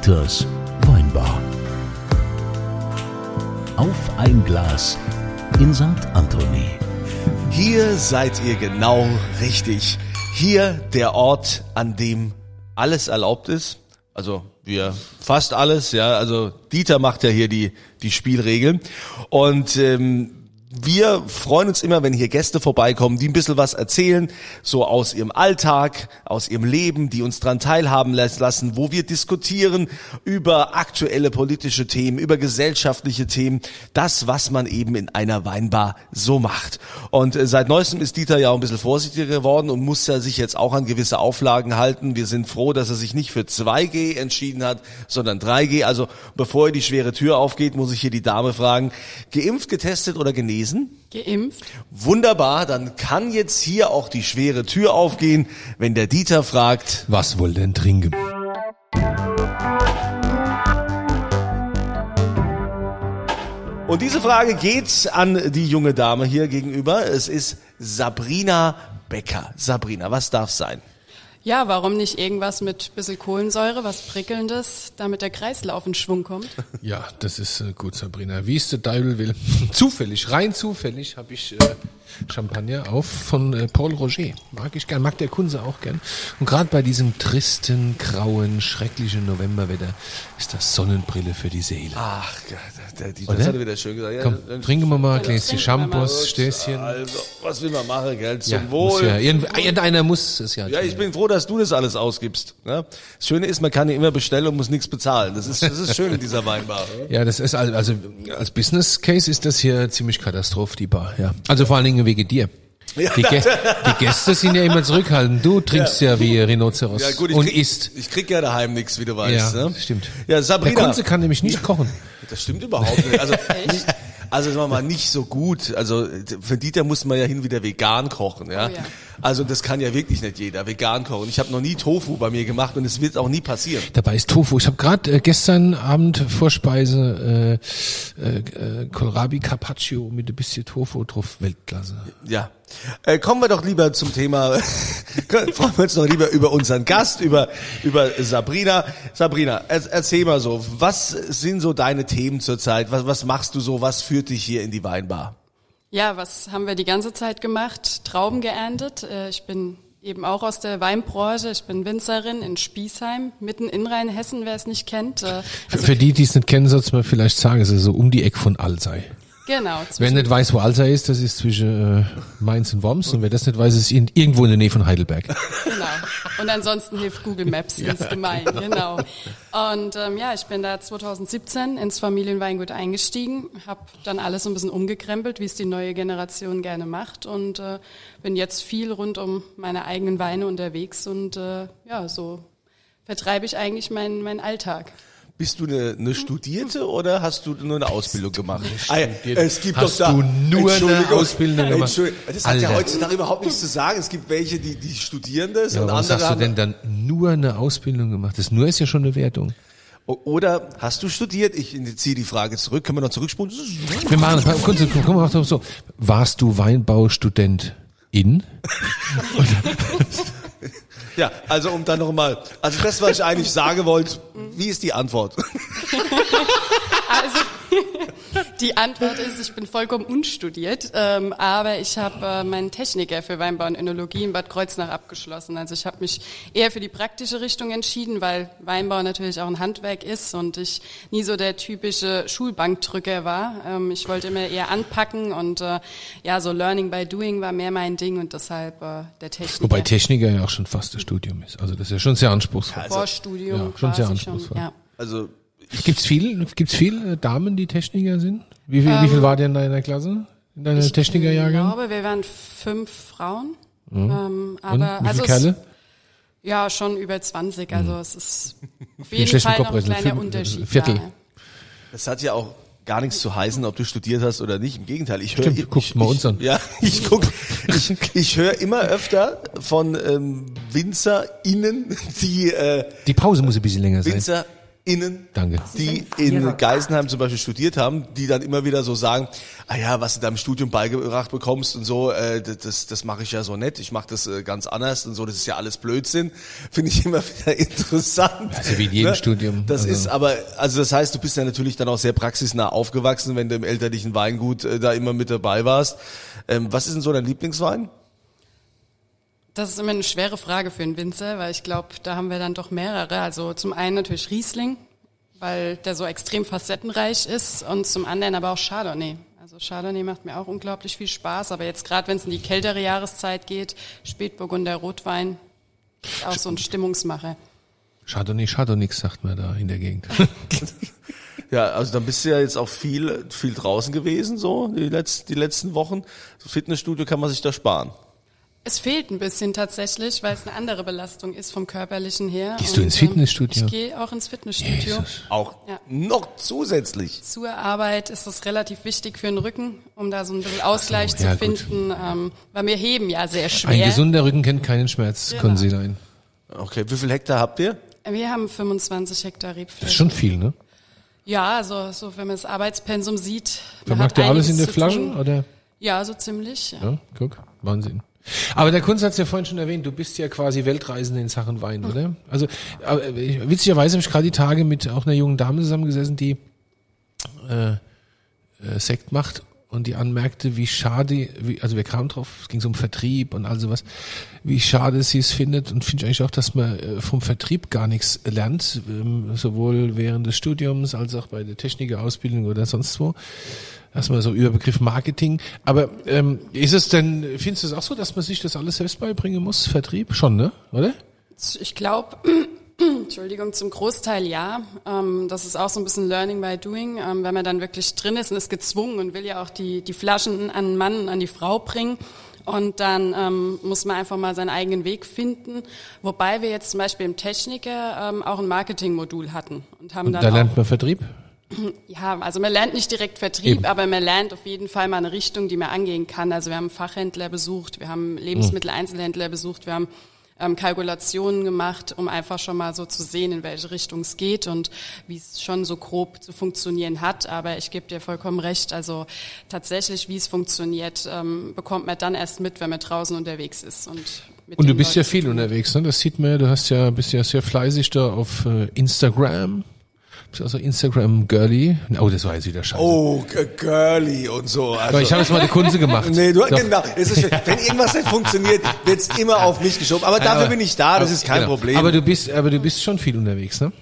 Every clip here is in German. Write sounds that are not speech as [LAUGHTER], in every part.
Dieters Weinbar. Auf ein Glas in St. Anthony. Hier seid ihr genau richtig. Hier der Ort, an dem alles erlaubt ist. Also wir fast alles, ja. Also Dieter macht ja hier die die Spielregeln und ähm, wir freuen uns immer, wenn hier Gäste vorbeikommen, die ein bisschen was erzählen, so aus ihrem Alltag, aus ihrem Leben, die uns dran teilhaben lassen, wo wir diskutieren über aktuelle politische Themen, über gesellschaftliche Themen, das, was man eben in einer Weinbar so macht. Und äh, seit neuestem ist Dieter ja auch ein bisschen vorsichtiger geworden und muss ja sich jetzt auch an gewisse Auflagen halten. Wir sind froh, dass er sich nicht für 2G entschieden hat, sondern 3G. Also bevor die schwere Tür aufgeht, muss ich hier die Dame fragen, geimpft, getestet oder genesen? Geimpft. Wunderbar, dann kann jetzt hier auch die schwere Tür aufgehen, wenn der Dieter fragt, Was wohl denn trinken? Und diese Frage geht an die junge Dame hier gegenüber. Es ist Sabrina Becker. Sabrina, was darf sein? Ja, warum nicht irgendwas mit bisschen Kohlensäure, was prickelndes, damit der Kreislauf in Schwung kommt? [LAUGHS] Ja, das ist äh, gut, Sabrina. Wie es der Teufel will. [LAUGHS] zufällig, rein zufällig habe ich äh, Champagner auf von äh, Paul Roger. Mag ich gern, mag der Kunze auch gern. Und gerade bei diesem tristen, grauen, schrecklichen Novemberwetter ist das Sonnenbrille für die Seele. Ach, der, der Dieter Oder? hat er wieder schön gesagt. Ja, Komm, dann- trinken wir mal Gläschen. Shampoos, Stößchen. Also, was will man machen, gell? Zum Ja, Wohl. ja, irgend- irgendeiner muss es ja. Ja, ich bin froh, dass du das alles ausgibst. Ne? Das Schöne ist, man kann ja immer bestellen und muss nichts bezahlen. Das ist, das ist schön in dieser Weinbar. Ja, das ist al- also als Business Case ist das hier ziemlich Katastroph, die Bar. Ja. Also vor allen Dingen wegen dir. Ja. Die, Gä die Gäste sind ja immer zurückhaltend. Du trinkst ja, wie Rhinoceros Ja, gut, ich und krieg, isst. Ich krieg ja daheim nichts, wie du weißt. Ja, ne? stimmt. Ja, Der Sabrina. Kunze kann nämlich nicht kochen. Das stimmt überhaupt nicht. Also, [LAUGHS] nicht, also sagen wir mal, nicht so gut. Also für Dieter muss man ja hin wieder vegan kochen, ja. Oh ja. Also das kann ja wirklich nicht jeder vegan kochen. Ich habe noch nie Tofu bei mir gemacht und es wird auch nie passieren. Dabei ist Tofu. Ich habe gerade äh, gestern Abend Vorspeise äh, äh, äh, Kohlrabi Carpaccio mit ein bisschen Tofu drauf. Weltklasse. Ja. Äh, kommen wir doch lieber zum Thema. [LAUGHS] freuen wir uns doch lieber über unseren Gast, über über Sabrina. Sabrina, er, erzähl mal so, was sind so deine Themen zurzeit? Was was machst du so? Was führt dich hier in die Weinbar? Ja, was haben wir die ganze Zeit gemacht? Trauben geerntet. Äh, Ich bin eben auch aus der Weinbranche. Ich bin Winzerin in Spießheim, mitten in Rheinhessen, wer es nicht kennt. Äh, Für, für die, die es nicht kennen, soll's mal vielleicht sagen, es ist so um die Eck von Alzey. Genau. Wer nicht weiß, wo Alzey ist, das ist zwischen äh, Mainz und Worms. Und wer das nicht weiß, ist in, irgendwo in der Nähe von Heidelberg. Genau. Und ansonsten hilft Google Maps [LAUGHS] insgemein, genau. Und ähm, ja, ich bin da 2017 ins Familienweingut eingestiegen, habe dann alles so ein bisschen umgekrempelt, wie es die neue Generation gerne macht und äh, bin jetzt viel rund um meine eigenen Weine unterwegs und äh, ja, so vertreibe ich eigentlich meinen meinen Alltag. Bist du eine, eine Studierte oder hast du nur eine Ausbildung gemacht? Ah, ja, es gibt Hast doch da, du nur eine Ausbildung gemacht? Entschuldigung, das hat ja Alter. heutzutage überhaupt nichts zu sagen. Es gibt welche, die, die studieren das Ja, und andere hast du denn dann nur eine Ausbildung gemacht? Das nur ist ja schon eine Wertung. Oder hast du studiert? Ich ziehe die Frage zurück. Können wir noch zurückspulen? Wir machen komm, komm, mach doch so. Warst du Weinbaustudent in? [LAUGHS] [LAUGHS] Ja, also um dann nochmal, also das, was ich eigentlich sagen wollte, wie ist die Antwort? [LAUGHS] Also die Antwort ist, ich bin vollkommen unstudiert, ähm, aber ich habe äh, meinen Techniker für Weinbau und Önologie in Bad Kreuznach abgeschlossen. Also ich habe mich eher für die praktische Richtung entschieden, weil Weinbau natürlich auch ein Handwerk ist und ich nie so der typische Schulbankdrücker war. Ähm, ich wollte immer eher anpacken und äh, ja, so Learning by Doing war mehr mein Ding und deshalb äh, der Techniker. Wobei Techniker ja auch schon fast das Studium ist. Also das ist ja schon sehr anspruchsvoll. Vorstudium Ja, schon sehr quasi schon, anspruchsvoll. ja. Also Gibt's viel, gibt's viel äh, Damen, die Techniker sind? Wie viel, wie viel war der in deiner Klasse? In deiner Ähm, Ich Technikerjahrgang? glaube, wir waren fünf Frauen. Ähm, Mhm. Und aber wie also viele Kerle? Ja, schon über 20. Also es ist auf jeden Fall noch ein kleiner Viertel- Unterschied. Viertel. Ja. das hat ja auch gar nichts zu heißen, ob du studiert hast oder nicht. Im Gegenteil, ich höre, guck ich, mal uns an. Ja, [LAUGHS] ich guck, ich, ich höre immer öfter von ähm, WinzerInnen, die äh, Die Pause muss ein bisschen länger sein. Innen, Danke. die in Geisenheim zum Beispiel studiert haben, die dann immer wieder so sagen, ah ja, was du da im Studium beigebracht bekommst und so, äh, das, das mache ich ja so nett, ich mache das äh, ganz anders und so, das ist ja alles Blödsinn, [LAUGHS] finde ich immer wieder [LAUGHS] interessant. Also wie in jedem Studium, Das also- ist aber, also das heißt, du bist ja natürlich dann auch sehr praxisnah aufgewachsen, wenn du im elterlichen Weingut äh, da immer mit dabei warst. Ähm, was ist denn so dein Lieblingswein? Das ist immer eine schwere Frage für einen Winzer, weil ich glaube, da haben wir dann doch mehrere. Also zum einen natürlich Riesling, weil der so extrem facettenreich ist und zum anderen aber auch Chardonnay. Also Chardonnay macht mir auch unglaublich viel Spaß, aber jetzt gerade wenn es in die kältere Jahreszeit geht, Spätburgunder Rotwein, ist auch so ein Stimmungsmacher. Chardonnay, Chardonnay sagt man da in der Gegend. [LAUGHS] Ja, also dann bist du ja jetzt auch viel, viel draußen gewesen, so die, letzten die letzten Wochen. So Fitnessstudio kann man sich da sparen. Es fehlt ein bisschen tatsächlich, weil es eine andere Belastung ist vom körperlichen her. Gehst du ins ähm, Fitnessstudio? Ich gehe auch ins Fitnessstudio. Jesus. Auch Ja. noch zusätzlich. Zur Arbeit ist es relativ wichtig für den Rücken, um da so ein bisschen Ausgleich so, ja, zu gut. finden, ähm, weil wir heben ja sehr Ein schwer. gesunder Rücken kennt keinen Schmerz, Genau. können Sie sein. Okay, wie viel Hektar habt ihr? wir haben 25 Hektar Rebfläche. Das ist schon viel, ne? Ja, also so wenn man das Arbeitspensum sieht. Vermarkt ihr alles in der Flasche, oder? Ja, so ziemlich. Ja. Ja, guck, Wahnsinn. Aber der Kunst hat es ja vorhin schon erwähnt, du bist ja quasi Weltreisende in Sachen Wein, oder? Also äh, witzigerweise habe ich gerade die Tage mit auch einer jungen Dame zusammengesessen, die äh, äh, Sekt macht und die anmerkte, wie schade, wie, also wir kamen drauf, es ging so um Vertrieb und all sowas, wie schade sie es findet und finde ich eigentlich auch, dass man äh, vom Vertrieb gar nichts lernt, ähm, sowohl während des Studiums als auch bei der Technikerausbildung oder sonst wo. Erstmal so Überbegriff Marketing. Aber ähm, ist es denn, findest du es auch so, dass man sich das alles selbst beibringen muss? Vertrieb? Schon, ne? Oder? Ich glaube, [CLEARS THROAT] Entschuldigung, zum Großteil ja. Ähm, das ist auch so ein bisschen Learning by Doing. Ähm, wenn man dann wirklich drin ist und ist gezwungen und will ja auch die, die Flaschen an den Mann und an die Frau bringen. Und dann ähm, muss man einfach mal seinen eigenen Weg finden. Wobei wir jetzt zum Beispiel im Techniker ähm, auch ein Marketingmodul hatten und haben dann Da lernt man Vertrieb? [CLEARS THROAT] ja, also man lernt nicht direkt Vertrieb, Eben. aber man lernt auf jeden Fall mal eine Richtung, die man angehen kann. Also wir haben Fachhändler besucht, wir haben Lebensmitteleinzelhändler besucht, wir haben ähm, Kalkulationen gemacht, um einfach schon mal so zu sehen, in welche Richtung es geht und wie es schon so grob zu funktionieren hat. Aber ich gebe dir vollkommen recht, also tatsächlich, wie es funktioniert, ähm, bekommt man dann erst mit, wenn man draußen unterwegs ist. Und, Und du bist ja Leuten viel tun hat. unterwegs, ne? Das sieht man ja, du hast ja, bist ja sehr fleißig da auf äh, Instagram. Bist also Instagram-Girly. Oh, das war jetzt wieder scheiße. Oh, girly und so. Also, Aber ich habe jetzt mal die Kunze gemacht. [LAUGHS] Nee, du, Doch. genau. Es ist, schön. wenn irgendwas nicht funktioniert, wird's immer auf mich geschoben. Aber dafür aber- bin ich da, das ist kein Genau. Problem. Aber du bist, aber du bist schon viel unterwegs, ne?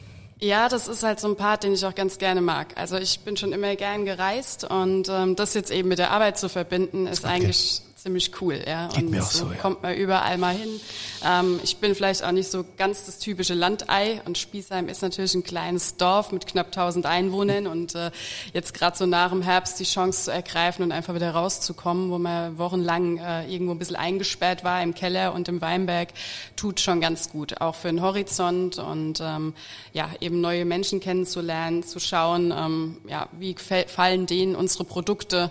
Ja, das ist halt so ein Part, den ich auch ganz gerne mag. Also ich bin schon immer gern gereist und ähm, das jetzt eben mit der Arbeit zu verbinden, ist eigentlich ziemlich cool. Ja. Geht und mir auch so, ja. kommt man überall mal hin. Ähm, ich bin vielleicht auch nicht so ganz das typische Landei und Spießheim ist natürlich ein kleines Dorf mit knapp 1000 Einwohnern und äh, jetzt gerade so nach dem Herbst die Chance zu ergreifen und einfach wieder rauszukommen, wo man wochenlang äh, irgendwo ein bisschen eingesperrt war im Keller und im Weinberg, tut schon ganz gut, auch für den Horizont und ähm, ja eben neue Menschen kennenzulernen, zu schauen, ähm, ja wie fallen denen unsere Produkte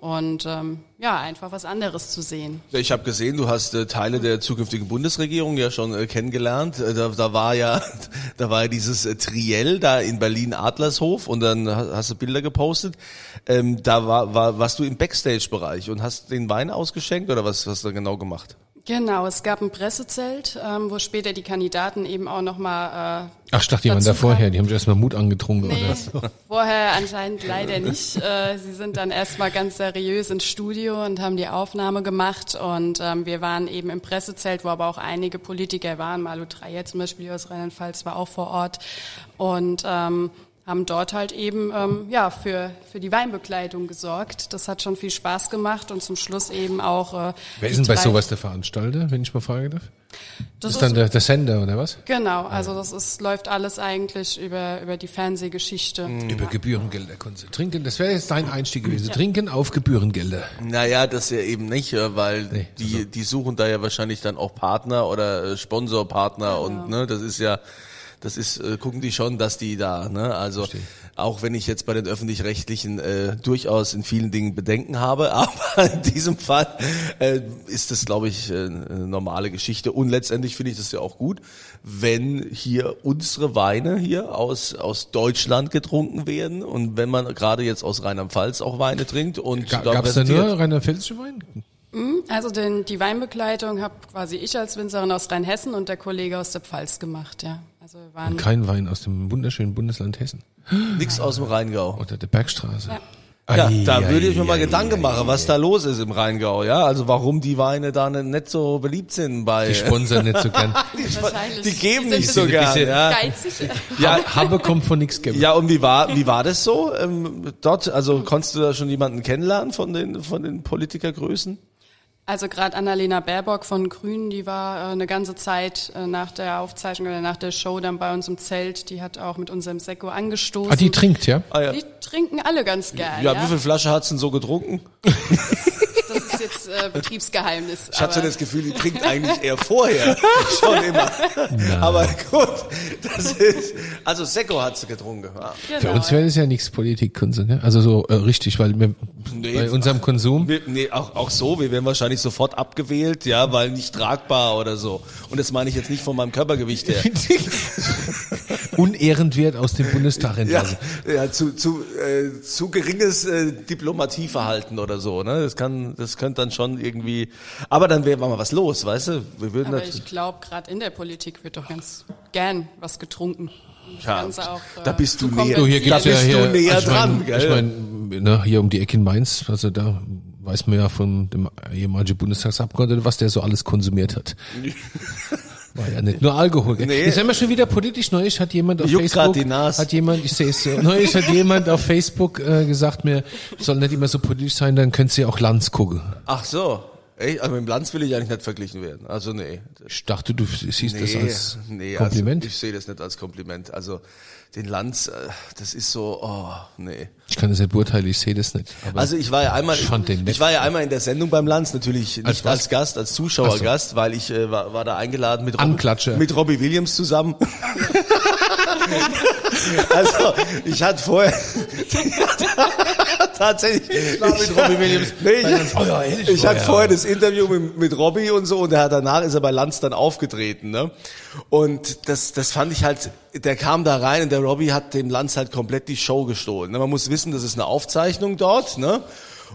und ähm, ja einfach was anderes zu sehen. Ich habe gesehen, du hast äh, Teile der zukünftigen Bundesregierung ja schon äh, kennengelernt. Äh, da, da war ja, [LAUGHS] da war ja dieses äh, Triell da in Berlin Adlershof und dann ha- hast du Bilder gepostet. Ähm, da war, war, warst du im Backstage-Bereich und hast den Wein ausgeschenkt oder was hast du da genau gemacht? Genau, es gab ein Pressezelt, ähm, wo später die Kandidaten eben auch nochmal äh, Ach, ich dachte, die waren da vorher, kamen. die haben sich erstmal Mut angetrunken Nee, oder so. [LAUGHS] vorher anscheinend leider nicht. Äh, Sie sind dann erstmal ganz seriös ins Studio und haben die Aufnahme gemacht. Und ähm, wir waren eben im Pressezelt, wo aber auch einige Politiker waren. Malu Dreyer zum Beispiel aus Rheinland-Pfalz war auch vor Ort. Und ähm, haben dort halt eben ähm, ja für für die Weinbegleitung gesorgt. Das hat schon viel Spaß gemacht und zum Schluss eben auch. Äh, Wer ist denn bei sowas der Veranstalter, wenn ich mal fragen darf? Das Das ist dann der, der Sender oder was? Genau, also das ist, läuft alles eigentlich über, über die Fernsehgeschichte. Über Gebührengelder Kunze. Trinken, das wäre jetzt dein Einstieg gewesen. Trinken auf Gebührengelder. Naja, das ja eben nicht, äh, weil Nee, die, die suchen da ja wahrscheinlich dann auch Partner oder äh, Sponsorpartner und ne, das ist ja Das ist, äh, gucken die schon, dass die da, ne? Also auch wenn ich jetzt bei den öffentlich-rechtlichen äh, durchaus in vielen Dingen Bedenken habe, [LAUGHS] aber in diesem Fall äh, ist das, glaube ich, äh, eine normale Geschichte. Und letztendlich finde ich das ja auch gut, wenn hier unsere Weine hier aus aus Deutschland getrunken werden und wenn man gerade jetzt aus Rheinland-Pfalz auch Weine trinkt und Ga- da Gab's da präsentiert. nur rheinland-pfälzische Wein? Also den, die Weinbegleitung habe quasi ich als Winzerin aus Rheinhessen und der Kollege aus der Pfalz gemacht, ja. Also wir waren Kein Wein aus dem wunderschönen Bundesland Hessen. Nix aus dem Rheingau. Oder der Bergstraße. Ja. Ja, da würde ich mir mal Gedanken machen, was da los ist im Rheingau, ja? Also warum die Weine da ne- nicht so beliebt sind bei Die sponsern nicht so gern. [LAUGHS] wahrscheinlich. die geben nicht so gern, ja. geizig. Ja, Habe kommt von nichts geben. ja, und wie war wie war das so ähm, dort? Also konntest du da schon jemanden kennenlernen von den von den Politikergrößen? Also gerade Annalena Baerbock von Grünen, die war äh, eine ganze Zeit äh, nach der Aufzeichnung oder nach der Show dann bei uns im Zelt. Die hat auch mit unserem Sekko angestoßen. Ah, die trinkt, ja? Ah, ja. Die trinken alle ganz gern. Ja, Ja, wie viel Flasche hat's denn so getrunken? [LAUGHS] Ist jetzt äh, Betriebsgeheimnis. Ich hatte so das Gefühl, die trinkt eigentlich eher vorher. [LAUGHS] Schon immer. Aber gut, das ist, also Sekko hat sie getrunken. Ja. Genau, Für uns wäre das ja nichts Politikkonsum, ne? Also so äh, richtig, weil wir Nee, bei unserem Konsum Wir, nee, auch, auch so, wir werden wahrscheinlich sofort abgewählt, ja, weil nicht tragbar oder so. Und das meine ich jetzt nicht von meinem Körpergewicht her. [LAUGHS] [LAUGHS] unehrenwert aus dem Bundestag Ja, entlassen. ja zu, zu, äh, zu geringes äh, Diplomatieverhalten oder so, ne? Das kann, das könnte dann schon irgendwie. Aber dann wäre mal was los, weißt du? Wir würden Aber natürlich. ich glaube, gerade in der Politik wird doch ganz gern was getrunken. Ja, auch, äh, da bist du näher- Du, hier. Da gibt's ja bist hier, du näher also ich dran, mein, gell? Ich meine, ne, hier um die Ecke in Mainz, also da weiß man ja von dem ehemaligen Bundestagsabgeordneten, was der so alles konsumiert hat. [LAUGHS] War ja nicht nur Alkohol. Gell? Nee. Jetzt sind wir schon wieder politisch. Neulich hat jemand auf Juckt Facebook, die Nase. hat jemand, ich sehe es neulich hat jemand auf Facebook äh, gesagt mir, soll nicht immer so politisch sein, dann könnt ihr auch Lanz gucken. Ach so. Ey, also mit dem Lanz will ich eigentlich nicht verglichen werden. Also nee. Ich dachte, du siehst das als nee, Kompliment. Also ich sehe das nicht als Kompliment. Also den Lanz, äh, das ist so, oh, nee. ich kann das nicht beurteilen, ich sehe das nicht. Also ich war ja einmal, Ich ich war ja einmal in der Sendung beim Lanz, natürlich nicht Als als? Gast, als Zuschauergast, weil ich äh, war, war da eingeladen mit, Rob- Anklatscher. mit Robbie Williams zusammen. [LAUGHS] [LAUGHS] also ich hatte vorher tatsächlich ich, mit Robbie Williams. Nee, ich, Oh ja, ich Oh hatte vorher das Interview mit, mit Robbie und so und er hat danach ist er bei Lanz dann aufgetreten, ne? Und das das fand ich halt der kam da rein und der Robbie hat dem Lanz halt komplett die Show gestohlen. ne? Man muss wissen, das ist eine Aufzeichnung dort, ne?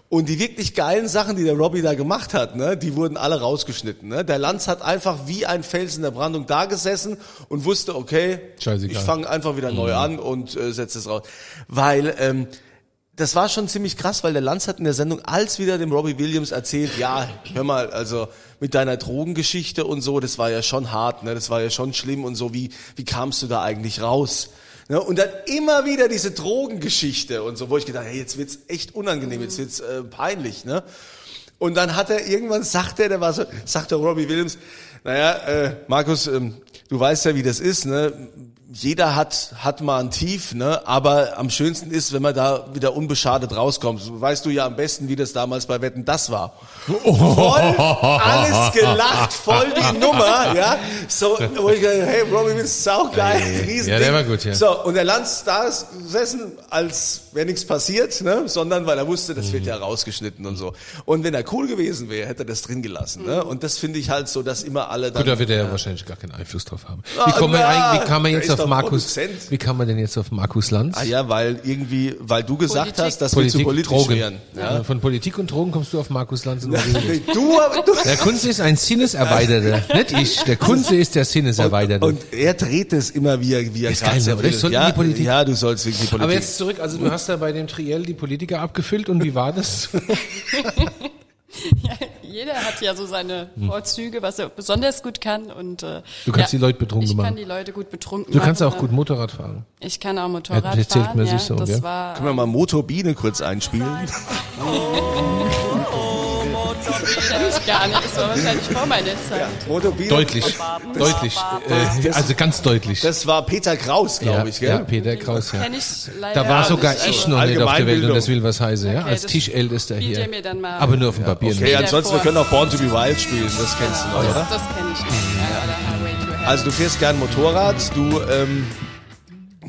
Und die wirklich geilen Sachen, die der Robbie da gemacht hat, ne, die wurden alle rausgeschnitten. Ne? Der Lanz hat einfach wie ein Fels in der Brandung da gesessen und wusste, okay, Scheißegal. ich fange einfach wieder neu an und äh, setze es raus. Weil ähm, das war schon ziemlich krass, weil der Lanz hat in der Sendung als wieder dem Robbie Williams erzählt, ja, hör mal, also mit deiner Drogengeschichte und so, das war ja schon hart, ne, das war ja schon schlimm und so, wie, wie kamst du da eigentlich raus? Ne, und dann immer wieder diese Drogengeschichte und so, wo ich gedacht, hey, jetzt wird's echt unangenehm, jetzt wird's äh, peinlich, ne? Und dann hat er irgendwann, sagt er, der war so, sagt der Robbie Williams, naja, äh, Markus, ähm, du weißt ja, wie das ist, ne? Jeder hat, hat mal ein Tief, ne? Aber am schönsten ist, wenn man da wieder unbeschadet rauskommt. So Weißt du ja am besten, wie das damals bei Wetten das war. Voll alles gelacht, voll die Nummer, ja? So, wo ich gedacht, hey, Robbie Williams, saugeil, riesen Ja, der war gut, ja. So, und der Lanz da ist gesessen, als wäre nichts passiert, ne? sondern weil er wusste, das wird ja rausgeschnitten und so. Und wenn er cool gewesen wäre, hätte er das drin gelassen. Ne? Und das finde ich halt so, dass immer alle dann... Gut, da wird er ja wahrscheinlich gar keinen Einfluss drauf haben. Ah, Wie, na, eigentlich, wie kann man der jetzt auf Markus, Produzent. wie kann man denn jetzt auf Markus Lanz? Ah ja, weil irgendwie, weil du gesagt Politik. hast, dass wir zu politisch Drogen. wären. Ja. Von Politik und Drogen kommst du auf Markus Lanz und du, aber du... Der Kunze ist ein Sinneserweiterter, nicht ich. Der Kunze ist der Sinneserweiterte. Und er dreht es immer, wie er, wie er gerade geil, so oder? Ich soll in ja, die Politik. Ja, du sollst wirklich die Politik. Aber jetzt zurück, also du hast da bei dem Triell die Politiker abgefüllt und wie war das? [LAUGHS] [LAUGHS] Ja, jeder hat ja so seine Vorzüge, was er besonders gut kann. Und, äh, Hm. Du kannst ja, die Leute betrunken Ich machen. kann die Leute gut betrunken Du kannst machen. auch gut Motorrad fahren. Ich kann auch Motorrad Ja, das erzählt fahren. mir ja, sich so, das gell? war Können wir mal Motorbiene kurz einspielen? [LAUGHS] [LAUGHS] kenn ich gar nicht. Das war wahrscheinlich vor meiner Zeit. Motorbiene. Deutlich, deutlich, äh, also ganz deutlich. Das war Peter Kraus, glaube ja, ich, gell? ja, Peter Kraus, ja. Da war sogar nicht. ich noch nicht auf der Welt und das will was heißen, ja, Okay, als Tischältester hier. ihr mir dann mal- Aber nur auf dem Papier. Okay, nicht. Ja, ansonsten, wir können auch Born to be Wild spielen, das kennst du noch, oder? das kenne ich nicht. Ja, Hell. Also du fährst gern Motorrad, du ähm,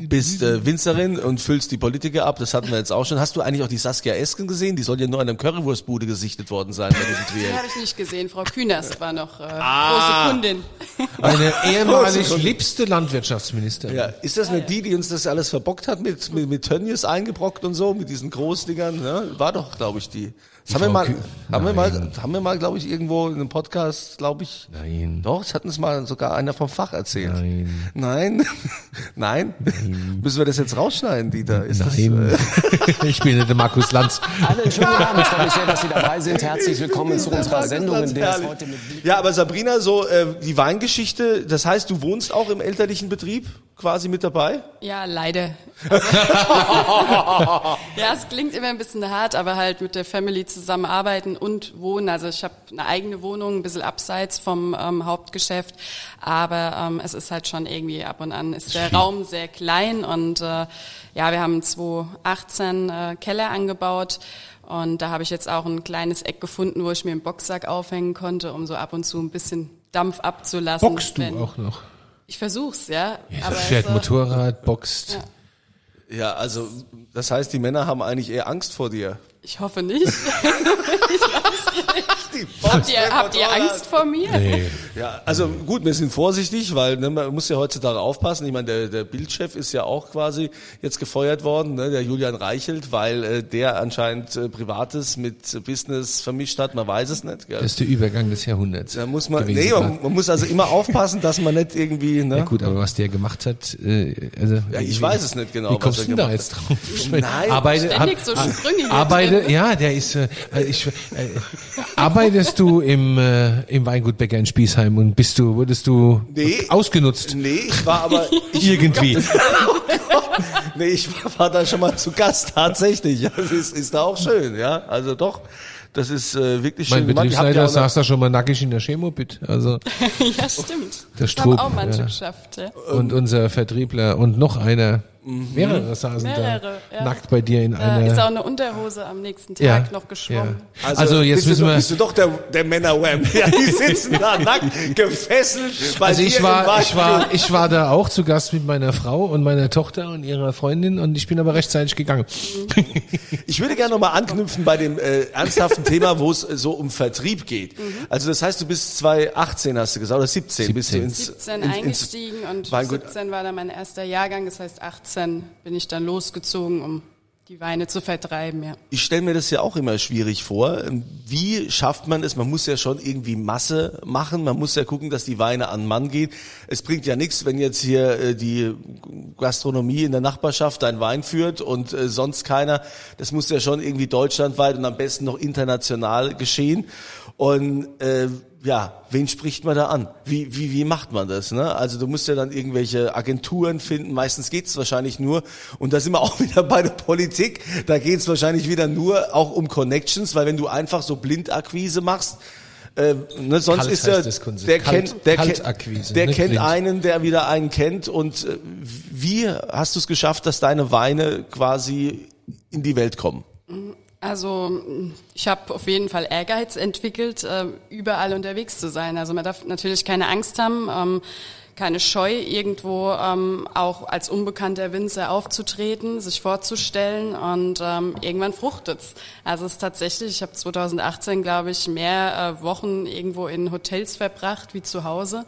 bist äh, Winzerin und füllst die Politiker ab, das hatten wir jetzt auch schon. Hast du eigentlich auch die Saskia Esken gesehen? Die soll ja nur an einem Currywurstbude gesichtet worden sein bei diesem Die Triell. habe ich nicht gesehen. Frau Künast war noch äh, Ah. große Kundin. Meine [LAUGHS] ehemalig liebste Landwirtschaftsministerin. Ja, ist das nicht die, die uns das alles verbockt hat mit, mit, mit Tönnies eingebrockt und so, mit diesen Großdingern? Ne? War doch, glaube ich, die. Das haben wir mal, Kü- haben wir mal, Nein. haben wir mal, glaube ich, irgendwo in einem Podcast, glaube ich. Nein. Doch, das hat uns mal sogar einer vom Fach erzählt. Nein. Nein? [LAUGHS] Nein? Müssen wir das jetzt rausschneiden, Dieter? Ist Nein. Das, äh, [LAUGHS] ich bin nicht der Markus Lanz. Einen schönen Abend. Ich freue mich sehr, dass Sie dabei sind. Herzlich willkommen zu unserer Sendung, in der es heute mit ja, aber Sabrina, so äh, die Weingeschichte, das heißt, du wohnst auch im elterlichen Betrieb quasi mit dabei? Ja, leider. [LAUGHS] ja, es klingt immer ein bisschen hart, aber halt mit der Family zusammenarbeiten und wohnen. Also ich habe eine eigene Wohnung, ein bisschen abseits vom ähm, Hauptgeschäft, aber ähm, es ist halt schon irgendwie ab und an ist der Raum sehr klein und äh, ja, wir haben 2018 äh, Keller angebaut. Und da habe ich jetzt auch ein kleines Eck gefunden, wo ich mir einen Boxsack aufhängen konnte, um so ab und zu ein bisschen Dampf abzulassen. Boxst du auch noch? Ich versuch's, ja. Ja, aber fährt äh, Motorrad, boxt. Ja, also das heißt, die Männer haben eigentlich eher Angst vor dir. Ich hoffe nicht. [LAUGHS] habt, ihr, habt ihr Angst vor mir? Nee. Ja, also gut, wir sind vorsichtig, weil ne, man muss ja heutzutage aufpassen. Ich meine, der, der Bildchef ist ja auch quasi jetzt gefeuert worden, ne, der Julian Reichelt, weil äh, der anscheinend äh, Privates mit Business vermischt hat. Man weiß es nicht. Gell? Das ist der Übergang des Jahrhunderts. Da muss man, nee, man, man muss also immer aufpassen, dass man nicht irgendwie, ne? Ja gut, aber was der gemacht hat, äh, also Ja, ich wie- weiß es nicht genau, Wie was kommst er du da gemacht jetzt drauf? Nein, arbeite, ständig so Sprünge hier arbeite, ja, der ist. Äh, ich, äh, arbeitest du im äh, im Weingut Bäcker in Spiesheim und bist du wurdest du Nee. ausgenutzt Nee, ich war aber, ich, [LAUGHS] irgendwie? [LAUGHS] nee, ich war da schon mal zu Gast, tatsächlich. Das ist, ist da auch schön, ja. Also doch, das ist äh, wirklich mein schön habt Betriebsleiter ja saß da schon mal nackig in der Chemobit. Also [LAUGHS] ja, stimmt. Der das Strub, haben auch manche ja. geschafft. Ja. und unser Vertriebler und noch einer. Mehrere saßen Mehrere, da ja. nackt bei dir in Da ist auch einer. eine Unterhose am nächsten Tag Ja, noch geschwommen. ja. Also, jetzt bist müssen du, wir. Bist du doch der, der Männerwham. [LAUGHS] Ja, die sitzen da nackt, gefesselt. bei Also dir ich im war, ich war, ich war da auch zu Gast mit meiner Frau und meiner Tochter und ihrer Freundin und ich bin aber rechtzeitig gegangen. Ich würde gerne nochmal anknüpfen bei dem äh, ernsthaften Thema, wo es äh, so um Vertrieb geht. Mhm. Also das heißt, du bist 2018, hast du gesagt, oder 17, bist du 17. ins, 17 ins, ins eingestiegen und Weingut. 17 war dann mein erster Jahrgang. Das heißt, 18 bin ich dann losgezogen, um die Weine zu vertreiben. Ja. Ich stelle mir das ja auch immer schwierig vor. Wie schafft man es? Man muss ja schon irgendwie Masse machen. Man muss ja gucken, dass die Weine an Mann gehen. Es bringt ja nichts, wenn jetzt hier äh, die Gastronomie in der Nachbarschaft einen Wein führt und äh, sonst keiner. Das muss ja schon irgendwie deutschlandweit und am besten noch international geschehen. Und äh, ja, wen spricht man da an? Wie, wie, wie macht man das? Ne? Also du musst ja dann irgendwelche Agenturen finden. Meistens geht's wahrscheinlich nur, und da sind wir [LAUGHS] auch wieder bei der Politik, da geht's wahrscheinlich wieder nur auch um Connections, weil wenn du einfach so Blindakquise machst, äh, ne, sonst Kalt ist Konzept. der Kalt- kennt, der, kennt, Kaltakquise, der kennt blind. einen, der wieder einen kennt. Und äh, wie hast du es geschafft, dass deine Weine quasi in die Welt kommen? Also ich habe auf jeden Fall Ehrgeiz entwickelt, äh, überall unterwegs zu sein. Also man darf natürlich keine Angst haben, ähm, keine Scheu, irgendwo ähm, auch als unbekannter Winzer aufzutreten, sich vorzustellen und ähm, irgendwann fruchtet's. Also es ist tatsächlich, ich habe 2018, glaube ich, mehr äh, Wochen irgendwo in Hotels verbracht wie zu Hause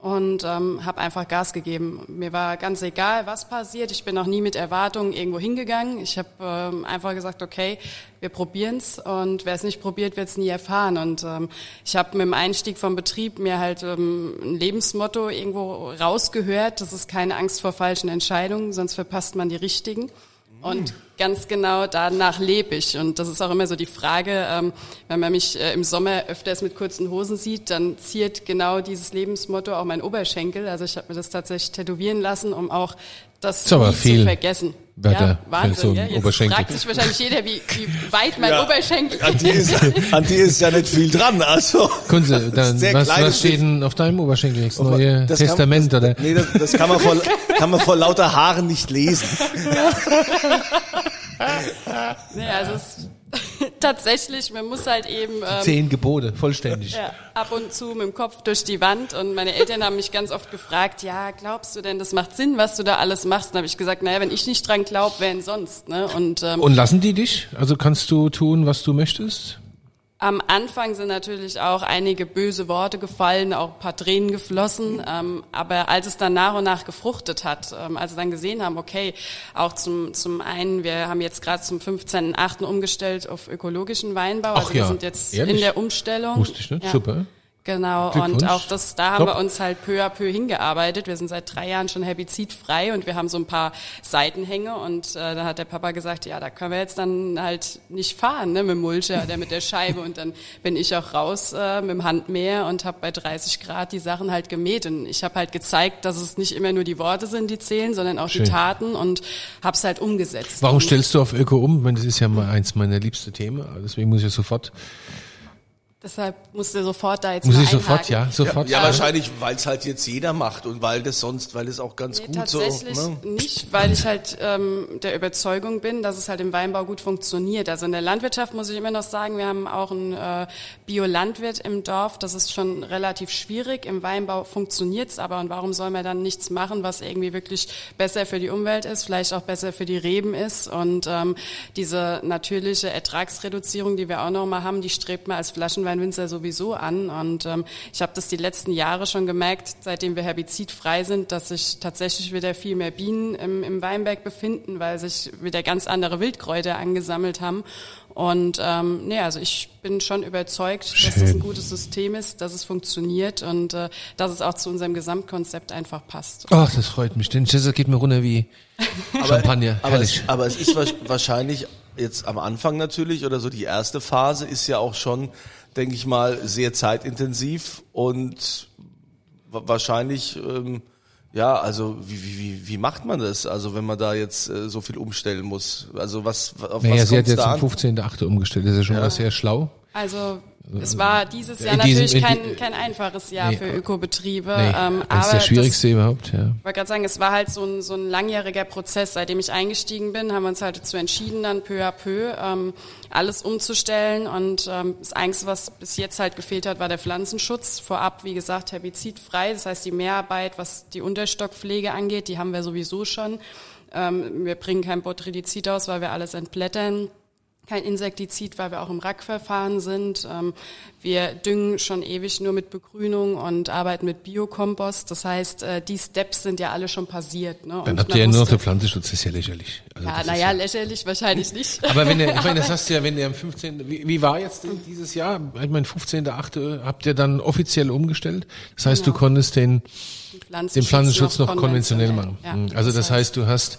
und ähm, habe einfach Gas gegeben. Mir war ganz egal, was passiert. Ich bin noch nie mit Erwartungen irgendwo hingegangen. Ich habe ähm, einfach gesagt, okay, wir probieren's und wer es nicht probiert, wird es nie erfahren. Und ähm, ich habe mit dem Einstieg vom Betrieb mir halt ähm, ein Lebensmotto irgendwo rausgehört. Das ist keine Angst vor falschen Entscheidungen, sonst verpasst man die richtigen. Und ganz genau danach lebe ich. Und das ist auch immer so die Frage, ähm, wenn man mich äh, im Sommer öfters mit kurzen Hosen sieht, dann ziert genau dieses Lebensmotto auch mein Oberschenkel. Also ich habe mir das tatsächlich tätowieren lassen, um auch das Ist aber nie viel zu vergessen. Wörter ja, für Wahnsinn, so ja? Jetzt Oberschenkel. fragt sich wahrscheinlich jeder, wie, wie weit mein Ja. Oberschenkel An die ist, an die ist ja nicht viel dran. Also Kunze, dann, was, was steht denn auf deinem Oberschenkel? Das neue Das kann- Testament, das, oder? Nee, das, das kann man vor, kann man vor lauter Haaren nicht lesen. [LAUGHS] Ja, also es, [LAUGHS] tatsächlich, man muss halt eben ähm, Zehn Gebote, vollständig. ja, ab und zu mit dem Kopf durch die Wand. Und meine Eltern haben mich ganz oft gefragt, ja, glaubst du denn, das macht Sinn, was du da alles machst? Dann habe ich gesagt, naja, wenn ich nicht dran glaube, wer denn sonst? Ne? Und ähm, Und lassen die dich? Also kannst du tun, was du möchtest? Am Anfang sind natürlich auch einige böse Worte gefallen, auch ein paar Tränen geflossen. Ähm, aber als es dann nach und nach gefruchtet hat, ähm, als wir dann gesehen haben, okay, auch zum, zum einen, wir haben jetzt gerade zum 15.8. umgestellt auf ökologischen Weinbau. Ach also wir ja, sind jetzt ehrlich? in der Umstellung. Wusste ich nicht. Ja. Super. Genau, und auch das, da haben Top. wir uns halt peu à peu hingearbeitet. Wir sind seit drei Jahren schon herbizidfrei und wir haben so ein paar Seitenhänge und äh, da hat der Papa gesagt, ja, da können wir jetzt dann halt nicht fahren, ne, mit dem Mulcher oder mit der Scheibe und dann bin ich auch raus äh, mit dem Handmäher und habe bei 30 Grad die Sachen halt gemäht und ich habe halt gezeigt, dass es nicht immer nur die Worte sind, die zählen, sondern auch Schön. die Taten und habe es halt umgesetzt. Warum stellst du auf Öko um? Ich meine, Das ist ja mal eins meiner liebsten Themen. Deswegen muss ich sofort, Deshalb musst du sofort da jetzt muss ich sofort, ja, sofort. Ja, wahrscheinlich, weil es halt jetzt jeder macht und weil das sonst, weil es auch ganz Nee, gut so. tatsächlich Ne? nicht, weil ich halt ähm, der Überzeugung bin, dass es halt im Weinbau gut funktioniert. Also in der Landwirtschaft muss ich immer noch sagen, wir haben auch einen äh, Biolandwirt im Dorf. Das ist schon relativ schwierig. Im Weinbau funktioniert's aber. Und warum soll man dann nichts machen, was irgendwie wirklich besser für die Umwelt ist, vielleicht auch besser für die Reben ist? Und ähm, diese natürliche Ertragsreduzierung, die wir auch noch mal haben, die strebt man als Flaschenweinwinzer sowieso an. Und ähm, ich habe das die letzten Jahre schon gemerkt, seitdem wir herbizidfrei sind, dass sich tatsächlich wieder viel mehr Bienen im, im Weinberg befinden, weil sich wieder ganz andere Wildkräuter angesammelt haben. Und ähm, nee, also ich bin schon überzeugt, dass das ein Schön. gutes System ist, dass es funktioniert und äh, dass es auch zu unserem Gesamtkonzept einfach passt. Ach, das freut mich. Denn das geht mir runter wie Champagner. Aber es, aber es ist wa- wahrscheinlich jetzt am Anfang natürlich oder so die erste Phase ist ja auch schon, denke ich mal, sehr zeitintensiv und wa- wahrscheinlich ähm, ja, also wie, wie, wie, wie macht man das? Also wenn man da jetzt äh, so viel umstellen muss, also was auf Naja, was sie hat jetzt am an? 15.8. umgestellt. Das ist ja schon mal sehr schlau. Also es war dieses Jahr diesem- natürlich in kein, kein einfaches Jahr Nee. für Ökobetriebe. Nee, ähm, eines aber der schwierigste überhaupt, ja. Ich wollte gerade sagen, es war halt so ein, so ein langjähriger Prozess. Seitdem ich eingestiegen bin, haben wir uns halt dazu entschieden, dann peu à peu ähm, alles umzustellen. Und ähm, das Einzige, was bis jetzt halt gefehlt hat, war der Pflanzenschutz. Vorab, wie gesagt, herbizidfrei. Das heißt, die Mehrarbeit, was die Unterstockpflege angeht, die haben wir sowieso schon. Ähm, wir bringen kein Botrytizid aus, weil wir alles entblättern kein Insektizid, weil wir auch im Rackverfahren sind. Ähm, Wir düngen schon ewig nur mit Begrünung und arbeiten mit Biokompost. Das heißt, äh, die Steps sind ja alle schon passiert. Ne? Dann habt ihr ja nur noch den Pflanzenschutz, das ist ja lächerlich. Also Ja, das naja, lächerlich wahrscheinlich nicht. [LAUGHS] Aber wenn ihr, ich meine, das [LAUGHS] hast du ja, wenn ihr am 15. Wie, wie war jetzt dieses Jahr? Ich meine, 15.8. habt ihr dann offiziell umgestellt. Das heißt, du konntest den, den Pflanzenschutz noch konventionell machen. Ja, also das heißt, du hast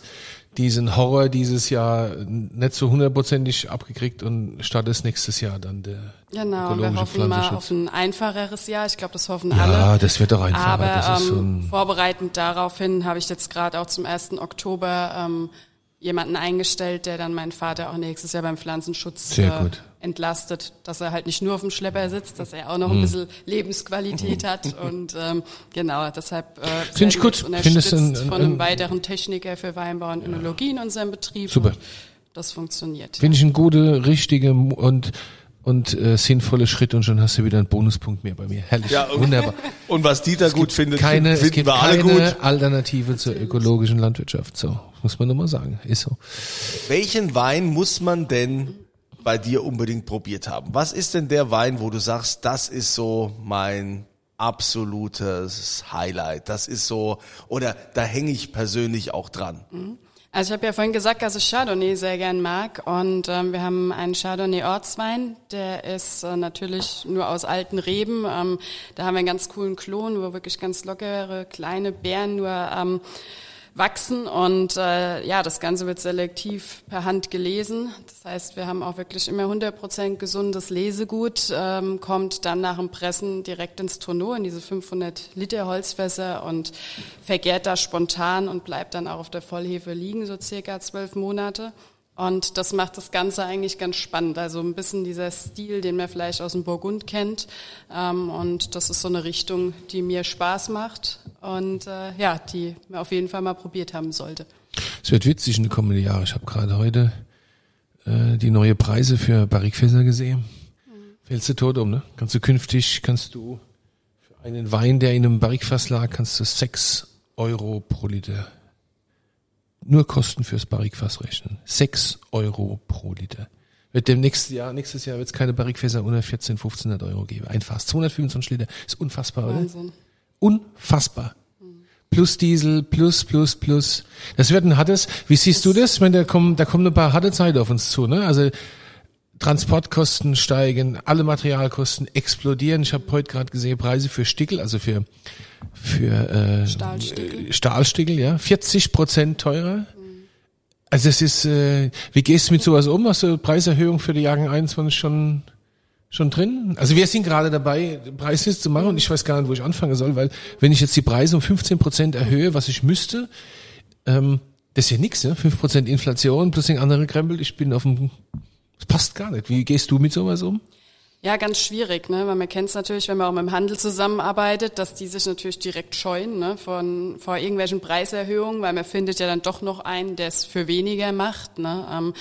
diesen Horror dieses Jahr nicht so hundertprozentig abgekriegt und startest nächstes Jahr dann der Genau, wir hoffen mal auf ein einfacheres Jahr. Ich glaube, das hoffen Ja, alle. das wird doch einfacher. Aber das ist so ähm, ein, vorbereitend daraufhin habe ich jetzt gerade auch zum 1. Oktober ähm, jemanden eingestellt, der dann meinen Vater auch nächstes Jahr beim Pflanzenschutz Sehr äh, gut. Entlastet, dass er halt nicht nur auf dem Schlepper sitzt, dass er auch noch Hm. ein bisschen Lebensqualität hat [LAUGHS] und ähm, genau, deshalb äh, Find ich gut. es unterstützt ein- ein- von einem ein- weiteren Techniker für Weinbau und Önologie in unserem Betrieb. Super. Das funktioniert. Finde ich ein guter, richtiger und und äh, sinnvoller Schritt und schon hast du wieder einen Bonuspunkt mehr bei mir. Herrlich, Ja, und- wunderbar. [LAUGHS] Und was Dieter gut findet, Keine, es finden gibt wir alle keine gut. Alternative zur ökologischen Landwirtschaft. So muss man nochmal sagen, ist so. Welchen Wein muss man denn bei dir unbedingt probiert haben? Was ist denn der Wein, wo du sagst, das ist so mein absolutes Highlight? Das ist so, oder da hänge ich persönlich auch dran. Also ich habe ja vorhin gesagt, dass ich Chardonnay sehr gern mag und ähm, wir haben einen Chardonnay Ortswein, der ist äh, natürlich nur aus alten Reben. Ähm, da haben wir einen ganz coolen Klon, wo wirklich ganz lockere kleine Beeren nur ähm, wachsen und äh, ja, das Ganze wird selektiv per Hand gelesen. Das heißt, wir haben auch wirklich immer 100% gesundes Lesegut, ähm, kommt dann nach dem Pressen direkt ins Tonneau, in diese 500 Liter Holzfässer und vergärt da spontan und bleibt dann auch auf der Vollhefe liegen, so circa zwölf Monate. Und das macht das Ganze eigentlich ganz spannend. Also ein bisschen dieser Stil, den man vielleicht aus dem Burgund kennt. Ähm, und das ist so eine Richtung, die mir Spaß macht und äh, ja, die man auf jeden Fall mal probiert haben sollte. Es wird witzig in den kommenden Jahren. Ich habe gerade heute äh, die neue Preise für Barrikfässer gesehen? Fällst du tot um, ne? Kannst du künftig, kannst du für einen Wein, der in einem Barrikfass lag, kannst du sechs Euro pro Liter nur Kosten fürs Barrikfass rechnen. Sechs Euro pro Liter. Wird dem nächsten Jahr, nächstes Jahr wird es keine Barrikfässer unter 14, 1500 Euro geben. Ein Fass, 225 Liter. Ist unfassbar, oder? Unfassbar. Plus Diesel, plus, plus, plus. Das wird ein hartes. Wie siehst du das? Meine, da kommen, da kommen ein paar harte Zeit auf uns zu, ne? Also, Transportkosten steigen, alle Materialkosten explodieren. Ich habe heute gerade gesehen, Preise für Stickel, also für, für äh, Stahlstickel. Stahlstickel, ja, 40 Prozent teurer. Also das ist, äh, wie gehst du mit sowas um? Hast du Preiserhöhung für die Jahrgang 21 schon schon drin? Also wir sind gerade dabei, Preisliste zu machen und ich weiß gar nicht, wo ich anfangen soll, weil wenn ich jetzt die Preise um 15 Prozent erhöhe, was ich müsste, ähm, das ist ja nix, ne? 5 Prozent Inflation plus den andere Krempel, ich bin auf dem, das passt gar nicht. Wie gehst du mit sowas um? Ja, ganz schwierig, ne? weil man kennt es natürlich, wenn man auch mit dem Handel zusammenarbeitet, dass die sich natürlich direkt scheuen ne? von, vor irgendwelchen Preiserhöhungen, weil man findet ja dann doch noch einen, der es für weniger macht. Ne? Ähm,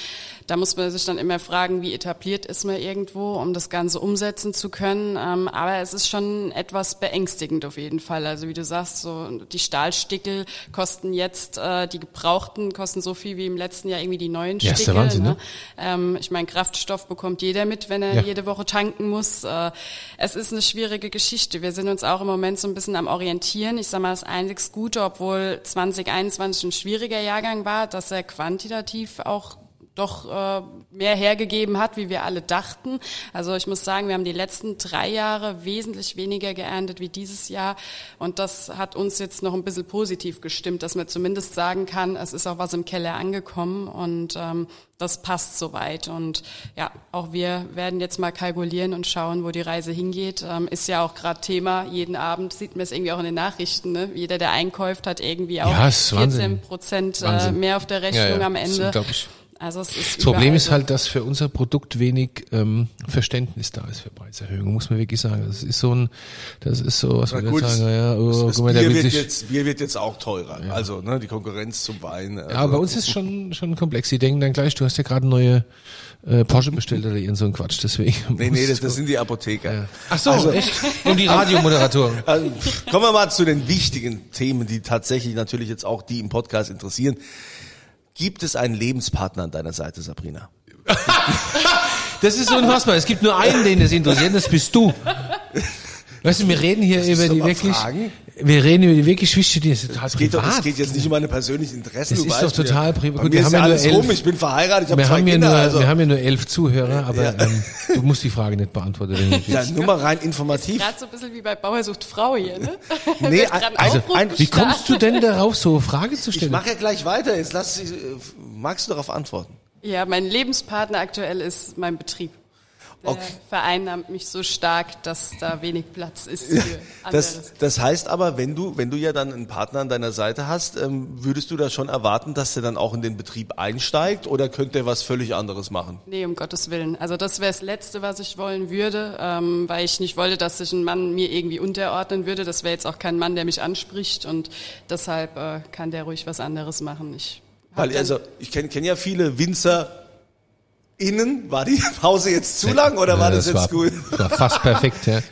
da muss man sich dann immer fragen, wie etabliert ist man irgendwo, um das Ganze umsetzen zu können. Ähm, aber es ist schon etwas beängstigend auf jeden Fall. Also wie du sagst, so die Stahlstickel kosten jetzt, äh, die gebrauchten kosten so viel wie im letzten Jahr irgendwie die neuen Ja, ist Stickel. der Wahnsinn, ne? Ähm, ich meine, Kraftstoff bekommt jeder mit, wenn er Ja. jede Woche tanken muss. Äh, es ist eine schwierige Geschichte. Wir sind uns auch im Moment so ein bisschen am Orientieren. Ich sage mal, das einzig Gute, obwohl 2021 ein schwieriger Jahrgang war, dass er quantitativ auch doch äh, mehr hergegeben hat, wie wir alle dachten. Also ich muss sagen, wir haben die letzten drei Jahre wesentlich weniger geerntet wie dieses Jahr. Und das hat uns jetzt noch ein bisschen positiv gestimmt, dass man zumindest sagen kann, es ist auch was im Keller angekommen und ähm, das passt soweit. Und ja, auch wir werden jetzt mal kalkulieren und schauen, wo die Reise hingeht. Ähm, ist ja auch gerade Thema. Jeden Abend sieht man es irgendwie auch in den Nachrichten. Ne? Jeder, der einkauft, hat irgendwie auch Ja, ist Wahnsinn. 14 Prozent äh, mehr auf der Rechnung am Das ist Ende. unglaublich. Also es ist Das Problem ist halt, dass für unser Produkt wenig ähm, Verständnis da ist für Preiserhöhungen, muss man wirklich sagen. Das ist so ein, das ist so, was wir gut, jetzt sagen, ja, oh, das guck mal, Bier, wird sich, jetzt, Bier wird jetzt auch teurer. Also ne, die Konkurrenz zum Wein. Also, ja, bei uns ist schon schon komplex. Die denken dann gleich, du hast ja gerade neue äh, Porsche bestellt oder irgend so ein Quatsch, deswegen. Nee, nee, das, das sind die Apotheker. Ach so, echt? Und die Radiomoderatoren. [LAUGHS] Also, kommen wir mal zu den wichtigen Themen, die tatsächlich natürlich jetzt auch die im Podcast interessieren. Gibt es einen Lebenspartner an deiner Seite, Sabrina? [LAUGHS] Das ist unfassbar. Es gibt nur einen, den das interessiert, das bist du. [LAUGHS] Weißt du, wir reden hier über die wirklich, fragen. wir reden über die wirklich wichtige, die ist total Es geht, doch, privat. es geht jetzt nicht um meine persönlichen Interessen. Das du ist weißt, doch total privat. Gut, wir haben ja nur alles elf- rum. Ich bin verheiratet, ich habe wir zwei haben, ja Kinder. nur, also, wir haben ja nur elf Zuhörer, aber Ja. ähm, du musst die Frage nicht beantworten. [LAUGHS] ja, nur mal rein informativ. Gerade so ein bisschen wie bei Bauer sucht Frau hier, ne? [LAUGHS] Nee, also, ein- Wie kommst du denn darauf, so eine Frage zu Ich stellen? mache ja gleich weiter. Jetzt lass äh, magst du darauf antworten? Ja, mein Lebenspartner aktuell ist mein Betrieb. Der Okay. vereinnahmt mich so stark, dass da wenig Platz ist für [LAUGHS] anderes. Das, das heißt aber, wenn du, wenn du ja dann einen Partner an deiner Seite hast, ähm, würdest du da schon erwarten, dass der dann auch in den Betrieb einsteigt oder könnte er was völlig anderes machen? Nee, um Gottes Willen. Also das wäre das Letzte, was ich wollen würde, ähm, weil ich nicht wollte, dass sich ein Mann mir irgendwie unterordnen würde. Das wäre jetzt auch kein Mann, der mich anspricht und deshalb äh, kann der ruhig was anderes machen. Ich Weil also ich kenne kenn ja viele Winzer innen. War die [LAUGHS] Pause jetzt zu lang oder war das, jetzt war, gut? Das war fast perfekt, ja. [LAUGHS]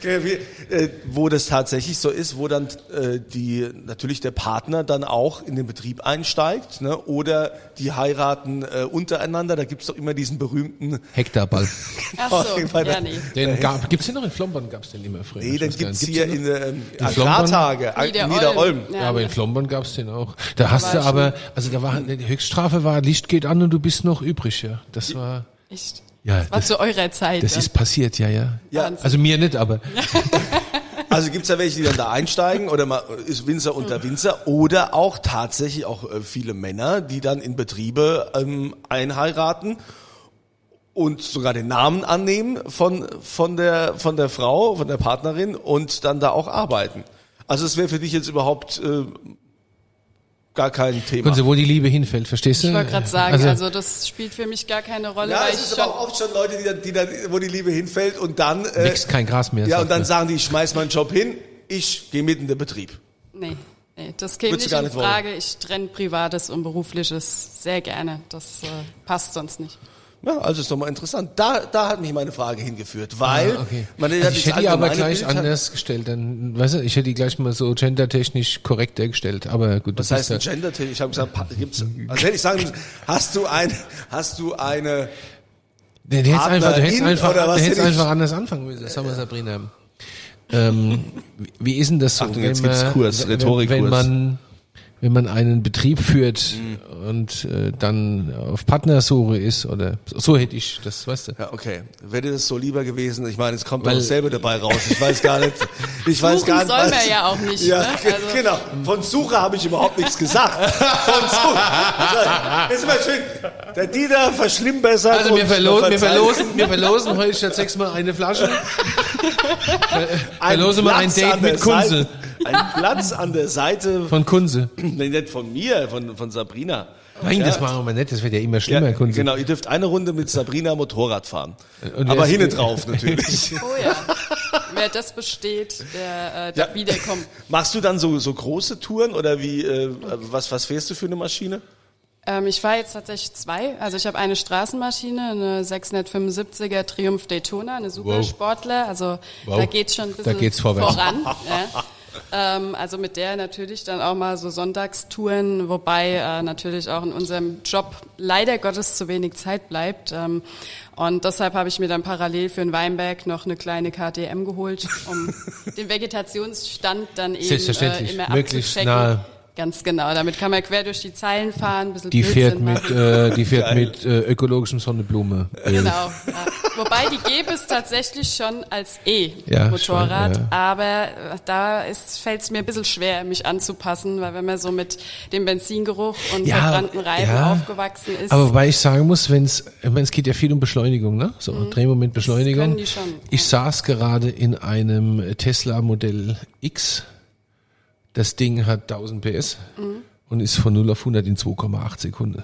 Äh, wo das tatsächlich so ist, wo dann äh, die natürlich der Partner dann auch in den Betrieb einsteigt, ne? oder die heiraten äh, untereinander. Da gibt's doch immer diesen berühmten. Hektarball. [LAUGHS] Ach so, meine, ja, nee. Den gab, gibt's den noch in Flombern? Gab's den immer früher? Nee, den gibt's Gibt's hier in ähm, Flombern? Agrartage, äh, Niederolm. Niederolm. Ja, Ja, aber in. Flombern gab's den auch. Da hast du aber, also da war, die Höchststrafe war, Licht geht an und du bist noch übrig, ja. Das war, Echt? ja, Das war das, zu eurer Zeit. das dann. ist passiert, ja, ja. Ja, Also mir nicht, aber [LAUGHS] Also gibt's da welche, die dann da einsteigen oder mal ist Winzer unter Winzer oder auch tatsächlich auch äh, viele Männer, die dann in Betriebe ähm, einheiraten und sogar den Namen annehmen von von der von der Frau, von der Partnerin und dann da auch arbeiten. Also es wäre für dich jetzt überhaupt äh, gar kein Thema. können Sie wohl die Liebe hinfällt, verstehst du? ich wollte gerade sagen, also, das spielt für mich gar keine Rolle, ja, weil es ich ist schon aber auch oft schon Leute, die dann, die dann, wo die Liebe hinfällt und dann äh, wächst kein Gras mehr. ja und dann man. sagen die, ich schmeiß meinen Job hin, ich gehe mit in den Betrieb. Nee, nee das käme nicht gar in nicht wollen? Frage. Ich trenne Privates und Berufliches sehr gerne. Das äh, passt sonst nicht. Ja, also ist doch mal interessant. Da, da hat mich meine Frage hingeführt, weil Ah, okay. man also ich hätte die aber gleich Bild hat. anders gestellt. Dann, weißt du, ich hätte die gleich mal so gendertechnisch korrekter gestellt. Aber gut, Was das heißt ist ein ja, Gender? Ich habe gesagt, gibt's, also hätte ich sagen müssen, hast du eine, hast du eine, Du hättest einfach, du hättest einfach, du hättest einfach anders anfangen müssen. Sag mal, Sabrina. Ähm, wie- ist denn das so, Achtung, jetzt gibt's Kurs, wenn, Rhetorikkurs. wenn man wenn man einen Betrieb führt Mhm. und äh, dann auf Partnersuche ist oder so, so hätte ich das, weißt du? ja, okay. Wäre das so lieber gewesen? Ich meine, es kommt doch Weil- dasselbe dabei raus. Ich weiß gar nicht, ich weiß gar nicht. soll man ja auch nicht, Ja, ne? [LAUGHS] Also- genau. Von Suche habe ich überhaupt nichts gesagt. Von Suche. Also, ist immer schön. Der Dieter verschlimmbessert. Also wir, und verlo wir, verlosen, wir verlosen heute statt sechsmal eine Flasche. Ver [LAUGHS] verlosen wir ein Date mit Kunze. Ein Platz an der Seite, Von Kunze. [CLEARS THROAT] nee, nicht von mir, von, von Sabrina. Nein, das Ja. machen wir nicht, das wird ja immer Ja, schlimmer, Kunze. genau, ihr dürft eine Runde mit Sabrina Motorrad fahren. Und Aber hinten drauf natürlich. [LAUGHS] Oh ja. Wer das besteht, der äh, darf Ja. wiederkommen. Machst du dann so, so große Touren oder wie, äh, was, was fährst du für eine Maschine? Ähm, ich fahre jetzt tatsächlich zwei. Also ich habe eine Straßenmaschine, eine 675er Triumph Daytona, eine Supersportler. Also Wow. da geht's schon ein bisschen Da geht's vorwärts. voran. ja. [LAUGHS] ähm, also mit der natürlich dann auch mal so Sonntagstouren, wobei äh, natürlich auch in unserem Job leider Gottes zu wenig Zeit bleibt. Ähm, und deshalb habe ich mir dann parallel für den Weinberg noch eine kleine KTM geholt, um [LAUGHS] den Vegetationsstand dann eben äh, immer möglichst abzuchecken. nahe. Ganz genau. Damit kann man quer durch die Zeilen fahren, ein bisschen Die fährt Blödsinn mit, machen. äh, die fährt mit äh, ökologischem Sonnenblume. Genau. Ja. Wobei die gäbe es tatsächlich schon als Ja, E-Motorrad, schon, ja. aber äh, da fällt es mir ein bisschen schwer, mich anzupassen, weil wenn man so mit dem Benzingeruch und verbrannten Reifen ja. aufgewachsen ist, Aber wobei ich sagen muss, wenn es, ich meine, es geht ja viel um Beschleunigung, ne? So Drehmoment Beschleunigung. können die schon, Ich saß gerade in einem Tesla Modell X. Das Ding hat 1000 PS Mhm. und ist von 0 auf 100 in 2,8 Sekunden.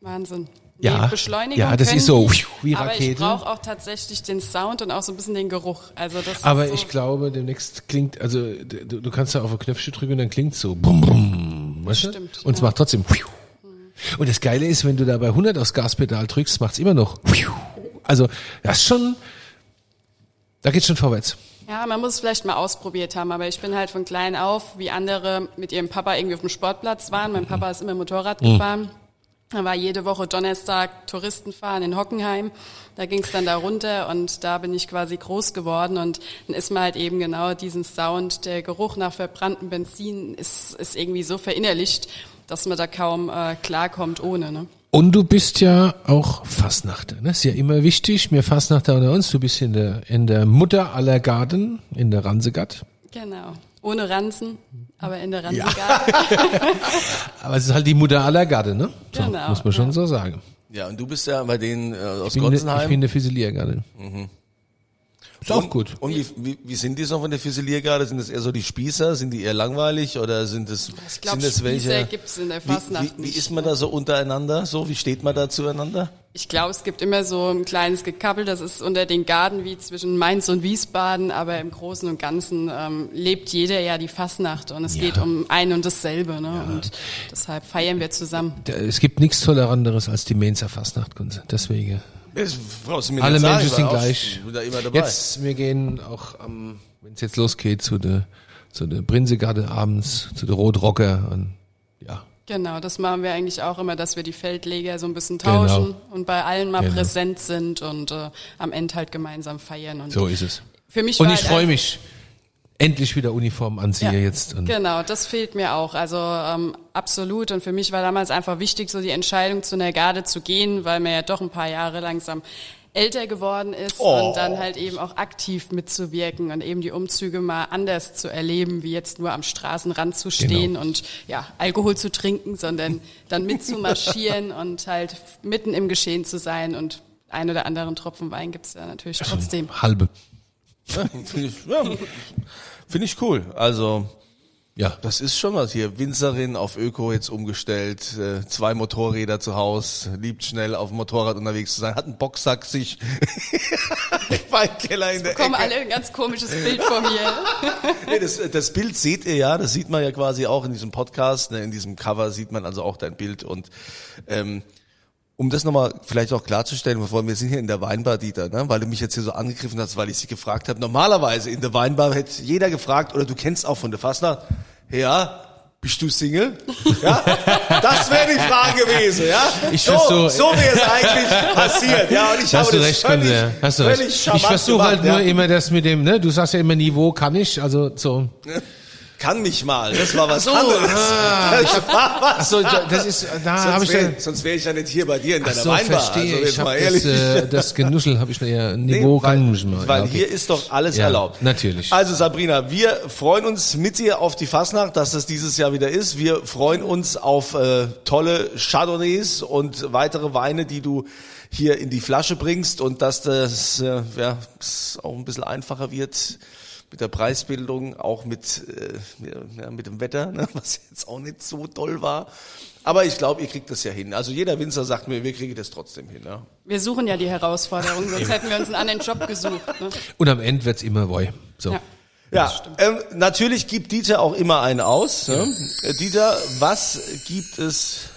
Wahnsinn. Ja. Beschleunigung Ja, das ist so, die, wie Aber ich brauche auch tatsächlich den Sound und auch so ein bisschen den Geruch. Also das Aber so, ich glaube, demnächst klingt, also du, du kannst da auf ein Knöpfchen drücken und dann klingt so. Bum, bum, weißt du? Stimmt, Und es ja. macht trotzdem. Und das Geile ist, wenn du da bei 100 aufs Gaspedal drückst, macht's immer noch. Also das ist schon, da geht's schon vorwärts. Ja, man muss es vielleicht mal ausprobiert haben, aber ich bin halt von klein auf, wie andere mit ihrem Papa irgendwie auf dem Sportplatz waren. Mein Papa ist immer Motorrad gefahren. Da war jede Woche Donnerstag Touristen fahren in Hockenheim. Da ging es dann da runter und da bin ich quasi groß geworden und dann ist man halt eben genau diesen Sound, der Geruch nach verbranntem Benzin ist, ist irgendwie so verinnerlicht, dass man da kaum äh, klarkommt ohne. Ne? Und du bist ja auch Fassnachter. Ne? Ist ja immer wichtig. Wir Fassnachter unter uns. Du bist in der, in der Mutter aller Garden, in der Ransegatt. Genau. Ohne Ranzen, aber in der Ransengarten. [LAUGHS] Aber es ist halt die Mutter aller Garden, ne? So, Genau, muss man schon ja. so sagen. Ja, und du bist ja bei denen äh, aus Ich bin, ich Gotzenheim. bin der Füsiliergarde. Ist auch gut. Und wie, wie, wie sind die so von der Füsiliergarde? Sind das eher so die Spießer? Sind die eher langweilig oder sind es Ich glaube, sind das welche? Spießer gibt's in der Wie, Fastnacht wie, wie nicht. ist man da so untereinander? So, wie steht man da zueinander? Ich glaube, es gibt immer so ein kleines Gekappel, das ist unter den Garden wie zwischen Mainz und Wiesbaden, aber im Großen und Ganzen ähm, lebt jeder ja die Fastnacht und es geht um ein und dasselbe. Ne? Und deshalb feiern wir zusammen. Es gibt nichts Toleranteres als die Mainzer Fastnacht. Deswegen. Alle Menschen sind gleich. bin da immer dabei. Jetzt, wir gehen auch am, wenn es jetzt losgeht, zu der, zu der Prinzegarde abends, zu der Rotrocker und, ja. Genau, das machen wir eigentlich auch immer, dass wir die Feldleger so ein bisschen tauschen Genau. und bei allen mal Genau. präsent sind und äh, am Ende halt gemeinsam feiern. Und So ist es. Für mich Und war ich halt freue einfach- mich, endlich wieder Uniform anziehe Ja, jetzt. Und Genau, das fehlt mir auch. Also ähm, absolut. Und für mich war damals einfach wichtig, so die Entscheidung zu einer Garde zu gehen, weil man ja doch ein paar Jahre langsam älter geworden ist Oh. und dann halt eben auch aktiv mitzuwirken und eben die Umzüge mal anders zu erleben, wie jetzt nur am Straßenrand zu stehen Genau. und ja, Alkohol zu trinken, sondern dann mitzumarschieren [LAUGHS] und halt mitten im Geschehen zu sein und ein oder anderen Tropfen Wein gibt's ja natürlich trotzdem. halbe. Ja, [LAUGHS] Finde ich, ja, find ich cool. Also, Ja. das ist schon was hier. Winzerin auf Öko jetzt umgestellt, äh, zwei Motorräder zu Haus, liebt schnell auf dem Motorrad unterwegs zu sein, hat einen Boxsack sich [LAUGHS] Weinkeller in der Kommen Ecke. alle ein ganz komisches Bild von mir. [LAUGHS] Das, das Bild seht ihr ja, das sieht man ja quasi auch in diesem Podcast, ne, in diesem Cover sieht man also auch dein Bild und ähm, um das nochmal vielleicht auch klarzustellen, wir sind hier in der Weinbar, Dieter, ne? weil du mich jetzt hier so angegriffen hast, weil ich sie gefragt habe. Normalerweise in der Weinbar hätte jeder gefragt, oder du kennst auch von der Fastnacht, ja, bist du Single? [LAUGHS] Ja, das wäre die Frage gewesen, ja. Ich so, versuch- so wäre es eigentlich passiert, ja. Und ich Hast habe du recht, völlig, Kunze. Hast du recht. Ich versuche halt gemacht, nur ja. immer das mit dem, ne? Du sagst ja immer Niveau kann ich, also so. [LAUGHS] Kann mich mal, das war was anderes. [LAUGHS] das war was Achso, das ist, da habe Sonst ich wäre dann. sonst wär ich ja nicht hier bei dir in deiner so, Weinbar. verstehe. Also ich mal ehrlich. das, äh, das Genuschel habe ich eher Niveau Nee, weil, mal. weil Ja, okay. hier ist doch alles Ja, erlaubt. natürlich. Also Sabrina, wir freuen uns mit dir auf die Fasnacht, dass das dieses Jahr wieder ist. Wir freuen uns auf äh, tolle Chardonnays und weitere Weine, die du hier in die Flasche bringst und dass das äh, ja, auch ein bisschen einfacher wird mit der Preisbildung, auch mit, äh, ja, mit dem Wetter, ne, [LAUGHS] was jetzt auch nicht so toll war. Aber ich glaube, ihr kriegt das ja hin. Also jeder Winzer sagt mir, wir kriegen das trotzdem hin. Ja. Wir suchen ja die Herausforderung, sonst hätten wir uns einen anderen Job gesucht. Ne? Und am Ende wird's immer woi. So. Ja. Ja, ähm, natürlich gibt Dieter auch immer einen aus. Ne? Äh, Dieter, was gibt es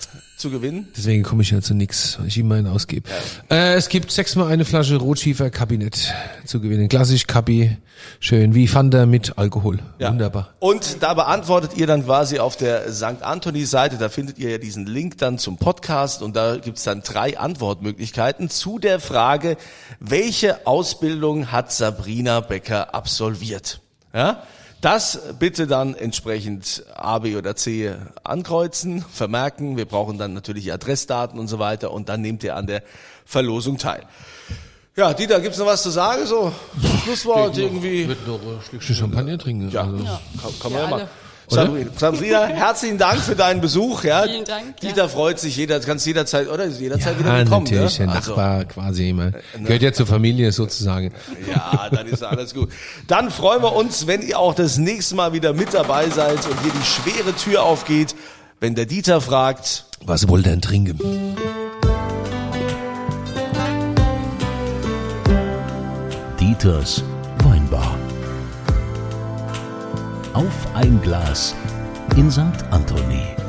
zu gewinnen? Deswegen komme ich ja zu nix, weil ich immer einen ausgebe. Äh, es gibt sechsmal eine Flasche Rotschiefer Kabinett zu gewinnen. Klassisch Kabi, schön wie Fanta mit Alkohol. Wunderbar. Und da beantwortet ihr dann quasi auf der St. Anthony-Seite, da findet ihr ja diesen Link dann zum Podcast und da gibt's dann drei Antwortmöglichkeiten zu der Frage, welche Ausbildung hat Sabrina Becker absolviert? Ja? Das bitte dann entsprechend A, B oder C ankreuzen, vermerken. Wir brauchen dann natürlich die Adressdaten und so weiter und dann nehmt ihr an der Verlosung teil. Ja, Dieter, gibt's noch was zu sagen? So, Schlusswort irgendwie. Ich würde noch ein Stückchen Champagner trinken. Ja, Also. kann, kann man Wir ja machen. Sabrina, Sabrina, herzlichen Dank für deinen Besuch. Ja. Vielen Dank, ja. Dieter freut sich, jeder, kannst jederzeit, oder? Jederzeit wieder Ja, willkommen. natürlich, ne? der Also, Nachbar quasi immer. Gehört ja zur Familie sozusagen. ja, dann ist alles gut. Dann freuen wir uns, wenn ihr auch das nächste Mal wieder mit dabei seid und hier die schwere Tür aufgeht, wenn der Dieter fragt, Was wollt ihr denn trinken? Dieters Auf ein Glas in St. Anthony.